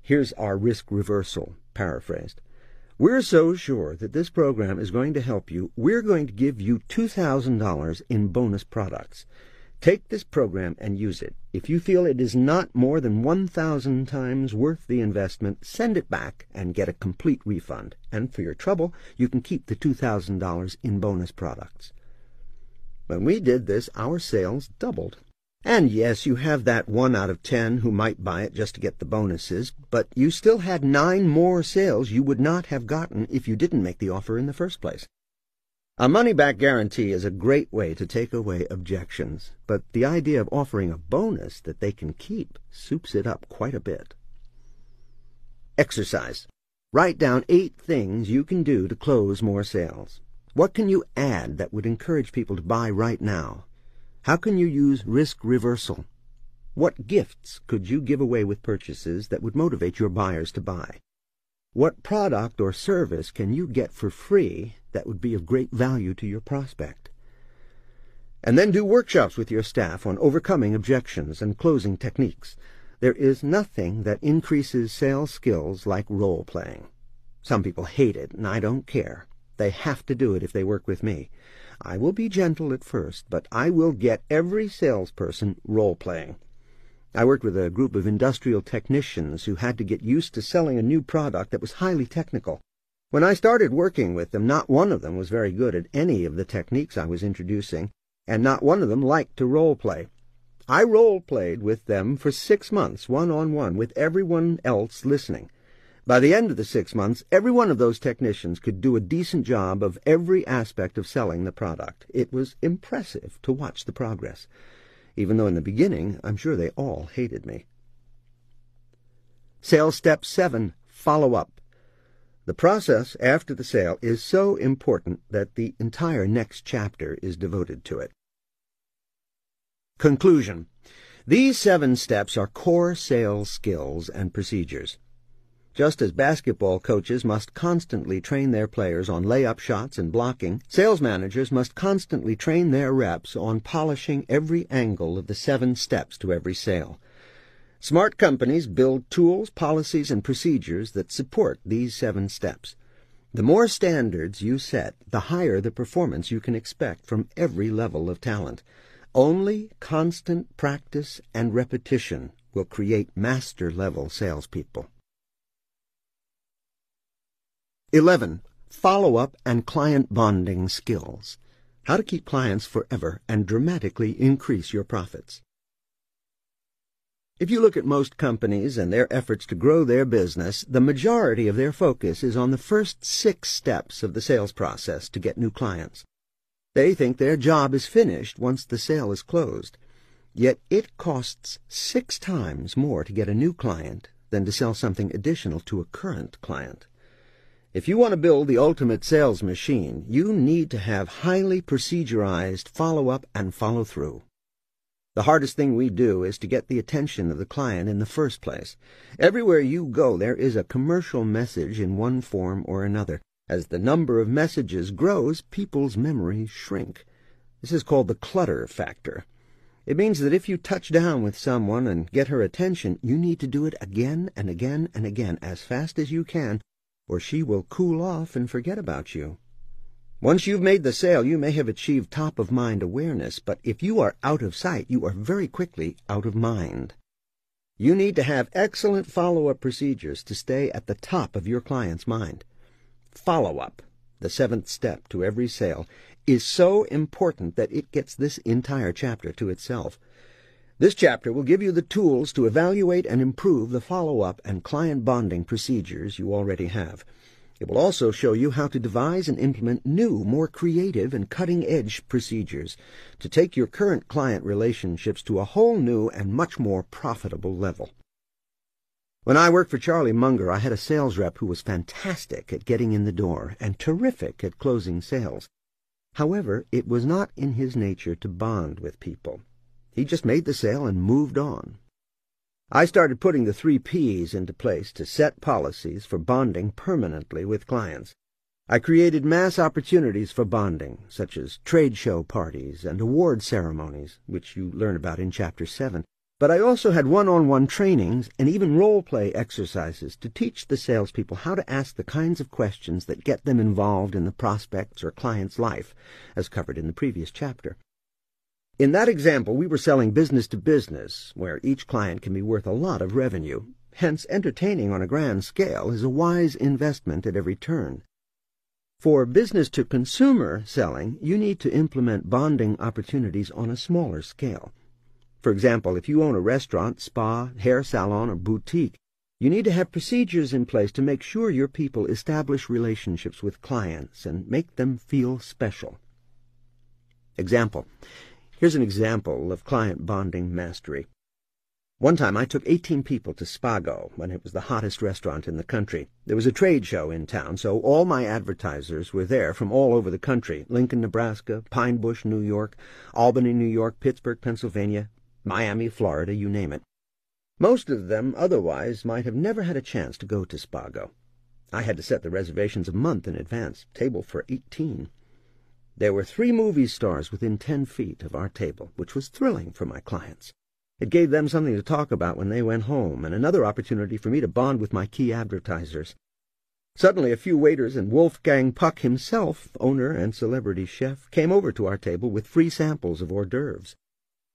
Here's our risk reversal, paraphrased. We're so sure that this program is going to help you, we're going to give you $2,000 in bonus products. Take this program and use it. If you feel it is not more than 1,000 times worth the investment, send it back and get a complete refund. And for your trouble, you can keep the $2,000 in bonus products. When we did this, our sales doubled. And yes, you have that one out of ten who might buy it just to get the bonuses, but you still had nine more sales you would not have gotten if you didn't make the offer in the first place. A money-back guarantee is a great way to take away objections, but the idea of offering a bonus that they can keep soups it up quite a bit. Exercise. Write down eight things you can do to close more sales. What can you add that would encourage people to buy right now? How can you use risk reversal? What gifts could you give away with purchases that would motivate your buyers to buy? What product or service can you get for free that would be of great value to your prospect? And then do workshops with your staff on overcoming objections and closing techniques. There is nothing that increases sales skills like role-playing. Some people hate it, and I don't care. They have to do it if they work with me. I will be gentle at first, but I will get every salesperson role-playing. I worked with a group of industrial technicians who had to get used to selling a new product that was highly technical. When I started working with them, not one of them was very good at any of the techniques I was introducing, and not one of them liked to role-play. I role-played with them for six months, one-on-one, with everyone else listening. By the end of the six months, every one of those technicians could do a decent job of every aspect of selling the product. It was impressive to watch the progress, even though in the beginning I'm sure they all hated me. Sales Step 7. Follow-up. The process after the sale is so important that the entire next chapter is devoted to it. Conclusion. These seven steps are core sales skills and procedures. Just as basketball coaches must constantly train their players on layup shots and blocking, sales managers must constantly train their reps on polishing every angle of the seven steps to every sale. Smart companies build tools, policies, and procedures that support these seven steps. The more standards you set, the higher the performance you can expect from every level of talent. Only constant practice and repetition will create master-level salespeople. 11. Follow-up and client bonding skills. How to keep clients forever and dramatically increase your profits. If you look at most companies and their efforts to grow their business, the majority of their focus is on the first six steps of the sales process to get new clients. They think their job is finished once the sale is closed. Yet it costs six times more to get a new client than to sell something additional to a current client. If you want to build the ultimate sales machine, you need to have highly procedurized follow-up and follow-through. The hardest thing we do is to get the attention of the client in the first place. Everywhere you go, there is a commercial message in one form or another. As the number of messages grows, people's memories shrink. This is called the clutter factor. It means that if you touch down with someone and get her attention, you need to do it again and again and again as fast as you can, or she will cool off and forget about you. Once you've made the sale, you may have achieved top-of-mind awareness, but if you are out of sight, you are very quickly out of mind. You need to have excellent follow-up procedures to stay at the top of your client's mind. Follow-up, the seventh step to every sale, is so important that it gets this entire chapter to itself. This chapter will give you the tools to evaluate and improve the follow-up and client bonding procedures you already have. It will also show you how to devise and implement new, more creative and cutting-edge procedures to take your current client relationships to a whole new and much more profitable level. When I worked for Charlie Munger, I had a sales rep who was fantastic at getting in the door and terrific at closing sales. However, it was not in his nature to bond with people. He just made the sale and moved on. I started putting the three P's into place to set policies for bonding permanently with clients. I created mass opportunities for bonding, such as trade show parties and award ceremonies, which you learn about in Chapter 7. But I also had one-on-one trainings and even role-play exercises to teach the salespeople how to ask the kinds of questions that get them involved in the prospect's or client's life, as covered in the previous chapter. In that example, we were selling business to business, where each client can be worth a lot of revenue. Hence, entertaining on a grand scale is a wise investment at every turn. For business-to-consumer selling, you need to implement bonding opportunities on a smaller scale. For example, if you own a restaurant, spa, hair salon, or boutique, you need to have procedures in place to make sure your people establish relationships with clients and make them feel special. Example. Here's an example of client bonding mastery. One time I took 18 people to Spago when it was the hottest restaurant in the country. There was a trade show in town, so all my advertisers were there from all over the country, Lincoln, Nebraska, Pine Bush, New York, Albany, New York, Pittsburgh, Pennsylvania, Miami, Florida, you name it. Most of them otherwise might have never had a chance to go to Spago. I had to set the reservations a month in advance, table for eighteen. There were three movie stars within ten feet of our table, which was thrilling for my clients. It gave them something to talk about when they went home, and another opportunity for me to bond with my key advertisers. Suddenly a few waiters and Wolfgang Puck himself, owner and celebrity chef, came over to our table with free samples of hors d'oeuvres.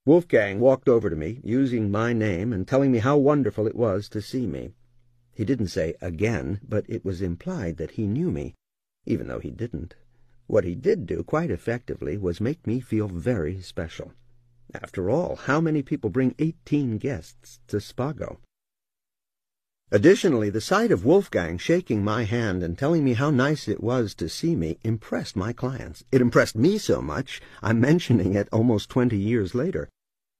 Wolfgang walked over to me, using my name and telling me how wonderful it was to see me. He didn't say again, but it was implied that he knew me, even though he didn't. What he did do quite effectively was make me feel very special. After all, how many people bring eighteen guests to Spago? Additionally, the sight of Wolfgang shaking my hand and telling me how nice it was to see me impressed my clients. It impressed me so much, I'm mentioning it almost twenty years later.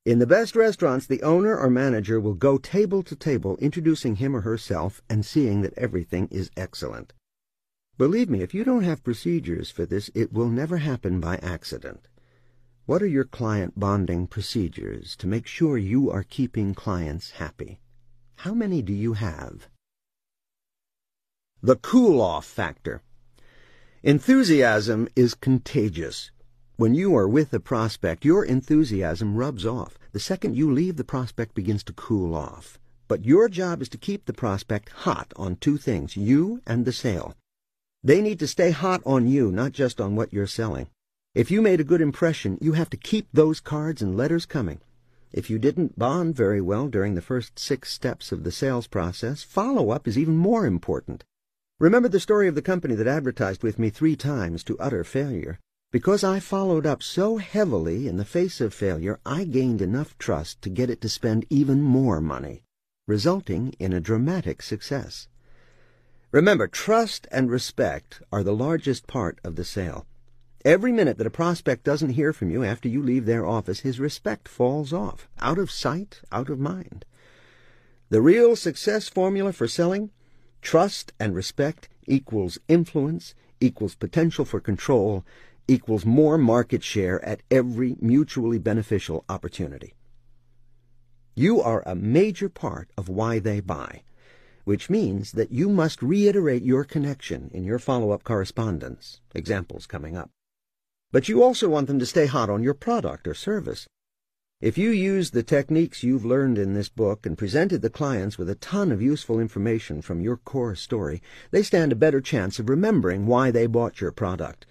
In the best restaurants, the owner or manager will go table to table, introducing him or herself and seeing that everything is excellent. Believe me, if you don't have procedures for this, it will never happen by accident. What are your client bonding procedures to make sure you are keeping clients happy? How many do you have? The cool-off factor. Enthusiasm is contagious. When you are with a prospect, your enthusiasm rubs off. The second you leave, the prospect begins to cool off. But your job is to keep the prospect hot on two things, you and the sale. They need to stay hot on you, not just on what you're selling. If you made a good impression, you have to keep those cards and letters coming. If you didn't bond very well during the first six steps of the sales process, follow-up is even more important. Remember the story of the company that advertised with me three times to utter failure. Because I followed up so heavily in the face of failure, I gained enough trust to get it to spend even more money, resulting in a dramatic success. Remember, trust and respect are the largest part of the sale. Every minute that a prospect doesn't hear from you after you leave their office, his respect falls off, out of sight, out of mind. The real success formula for selling? Trust and respect equals influence, equals potential for control, equals more market share at every mutually beneficial opportunity. You are a major part of why they buy, which means that you must reiterate your connection in your follow-up correspondence. Examples coming up. But you also want them to stay hot on your product or service. If you use the techniques you've learned in this book and presented the clients with a ton of useful information from your core story, they stand a better chance of remembering why they bought your product.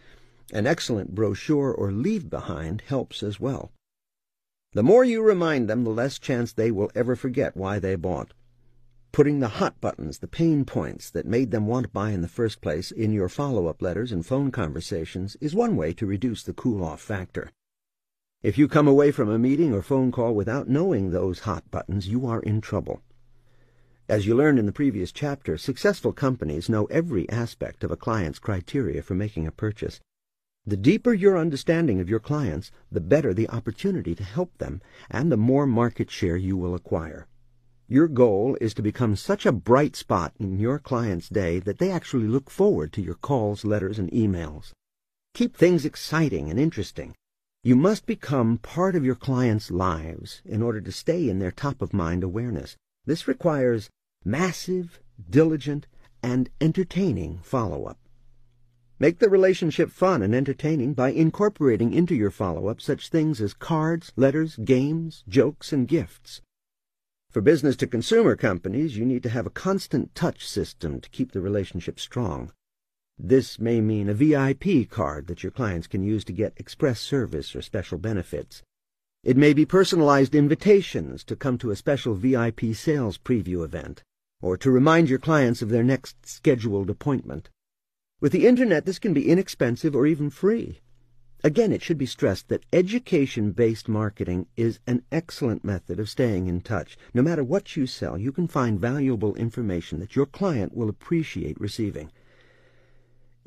An excellent brochure or leave behind helps as well. The more you remind them, the less chance they will ever forget why they bought. Putting the hot buttons, the pain points that made them want to buy in the first place, in your follow-up letters and phone conversations is one way to reduce the cool-off factor. If you come away from a meeting or phone call without knowing those hot buttons, you are in trouble. As you learned in the previous chapter, successful companies know every aspect of a client's criteria for making a purchase. The deeper your understanding of your clients, the better the opportunity to help them, and the more market share you will acquire. Your goal is to become such a bright spot in your client's day that they actually look forward to your calls, letters, and emails. Keep things exciting and interesting. You must become part of your clients' lives in order to stay in their top-of-mind awareness. This requires massive, diligent, and entertaining follow-up. Make the relationship fun and entertaining by incorporating into your follow-up such things as cards, letters, games, jokes, and gifts. For business-to-consumer companies, you need to have a constant touch system to keep the relationship strong. This may mean a VIP card that your clients can use to get express service or special benefits. It may be personalized invitations to come to a special VIP sales preview event, or to remind your clients of their next scheduled appointment. With the Internet, this can be inexpensive or even free. Again, it should be stressed that education-based marketing is an excellent method of staying in touch. No matter what you sell, you can find valuable information that your client will appreciate receiving.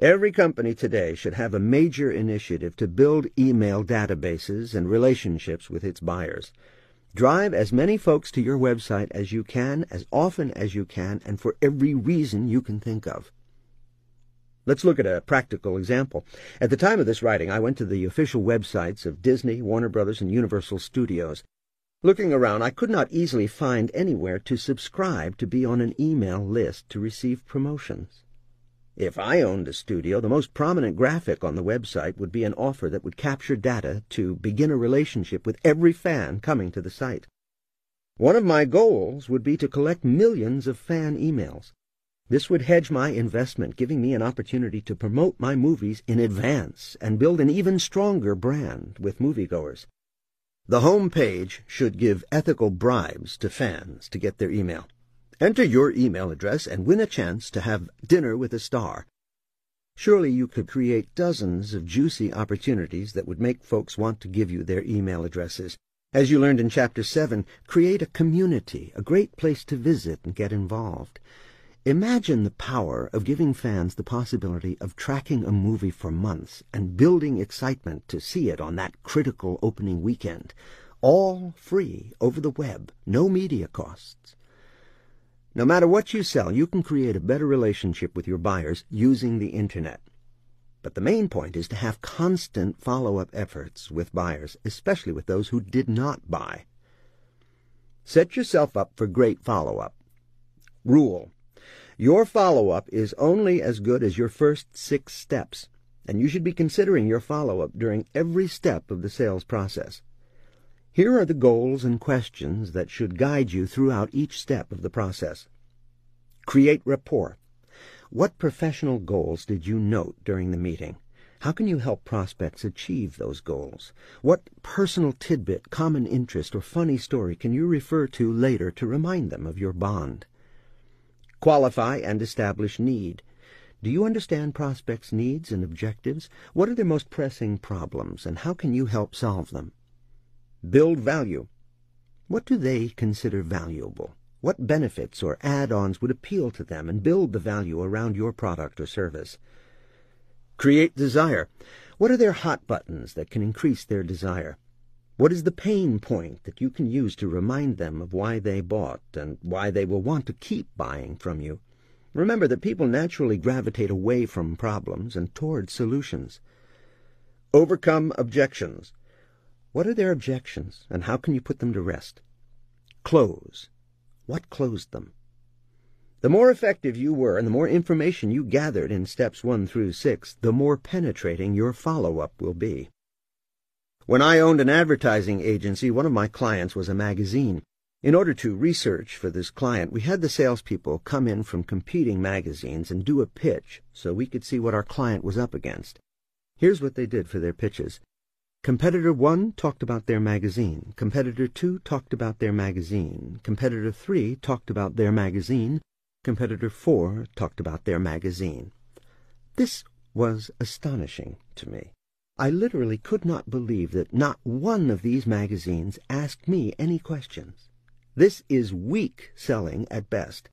Every company today should have a major initiative to build email databases and relationships with its buyers. Drive as many folks to your website as you can, as often as you can, and for every reason you can think of. Let's look at a practical example. At the time of this writing, I went to the official websites of Disney, Warner Brothers, and Universal Studios. Looking around, I could not easily find anywhere to subscribe to be on an email list to receive promotions. If I owned a studio, the most prominent graphic on the website would be an offer that would capture data to begin a relationship with every fan coming to the site. One of my goals would be to collect millions of fan emails. This would hedge my investment, giving me an opportunity to promote my movies in advance and build an even stronger brand with moviegoers. The home page should give ethical bribes to fans to get their email. Enter your email address and win a chance to have dinner with a star. Surely you could create dozens of juicy opportunities that would make folks want to give you their email addresses. As you learned in Chapter 7, create a community, a great place to visit and get involved. Imagine the power of giving fans the possibility of tracking a movie for months and building excitement to see it on that critical opening weekend. All free over the web, no media costs. No matter what you sell, you can create a better relationship with your buyers using the Internet. But the main point is to have constant follow-up efforts with buyers, especially with those who did not buy. Set yourself up for great follow-up. Rule your follow-up is only as good as your first six steps, and you should be considering your follow-up during every step of the sales process. Here are the goals and questions that should guide you throughout each step of the process. Create rapport. What professional goals did you note during the meeting? How can you help prospects achieve those goals? What personal tidbit, common interest, or funny story can you refer to later to remind them of your bond? Qualify and establish need. Do you understand prospects' needs and objectives? What are their most pressing problems, and how can you help solve them? Build value. What do they consider valuable? What benefits or add-ons would appeal to them and build the value around your product or service? Create desire. What are their hot buttons that can increase their desire? What is the pain point that you can use to remind them of why they bought and why they will want to keep buying from you? Remember that people naturally gravitate away from problems and toward solutions. Overcome objections. What are their objections, and how can you put them to rest? Close. What closed them? The more effective you were and the more information you gathered in steps one through six, the more penetrating your follow-up will be. When I owned an advertising agency, one of my clients was a magazine. In order to research for this client, we had the salespeople come in from competing magazines and do a pitch so we could see what our client was up against. Here's what they did for their pitches. Competitor 1 talked about their magazine. Competitor 2 talked about their magazine. Competitor 3 talked about their magazine. Competitor 4 talked about their magazine. This was astonishing to me. I literally could not believe that not one of these magazines asked me any questions. This is weak selling at best.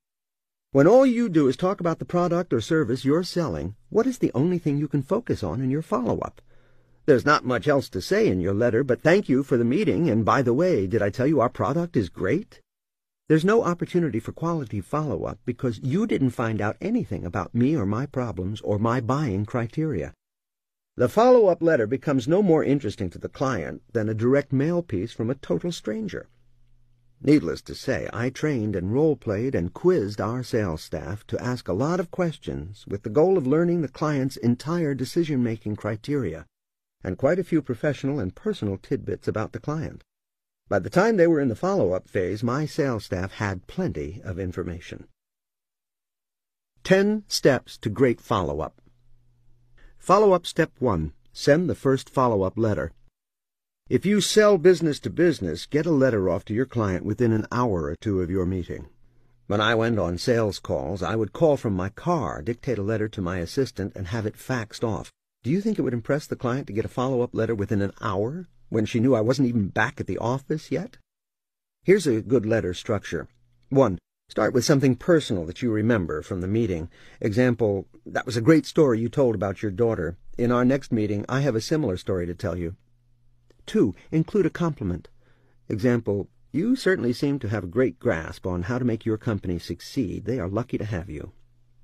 When all you do is talk about the product or service you're selling, what is the only thing you can focus on in your follow-up? There's not much else to say in your letter, but thank you for the meeting, and by the way, did I tell you our product is great? There's no opportunity for quality follow-up because you didn't find out anything about me or my problems or my buying criteria. The follow-up letter becomes no more interesting to the client than a direct mail piece from a total stranger. Needless to say, I trained and role-played and quizzed our sales staff to ask a lot of questions with the goal of learning the client's entire decision-making criteria and quite a few professional and personal tidbits about the client. By the time they were in the follow-up phase, my sales staff had plenty of information. Ten Steps to Great Follow-Up Follow-up step one. Send the first follow-up letter. If you sell business to business, get a letter off to your client within an hour or two of your meeting. When I went on sales calls, I would call from my car, dictate a letter to my assistant, and have it faxed off. Do you think it would impress the client to get a follow-up letter within an hour, when she knew I wasn't even back at the office yet? Here's a good letter structure. 1. Start with something personal that you remember from the meeting. Example, that was a great story you told about your daughter. In our next meeting, I have a similar story to tell you. 2. Include a compliment. Example, you certainly seem to have a great grasp on how to make your company succeed. They are lucky to have you.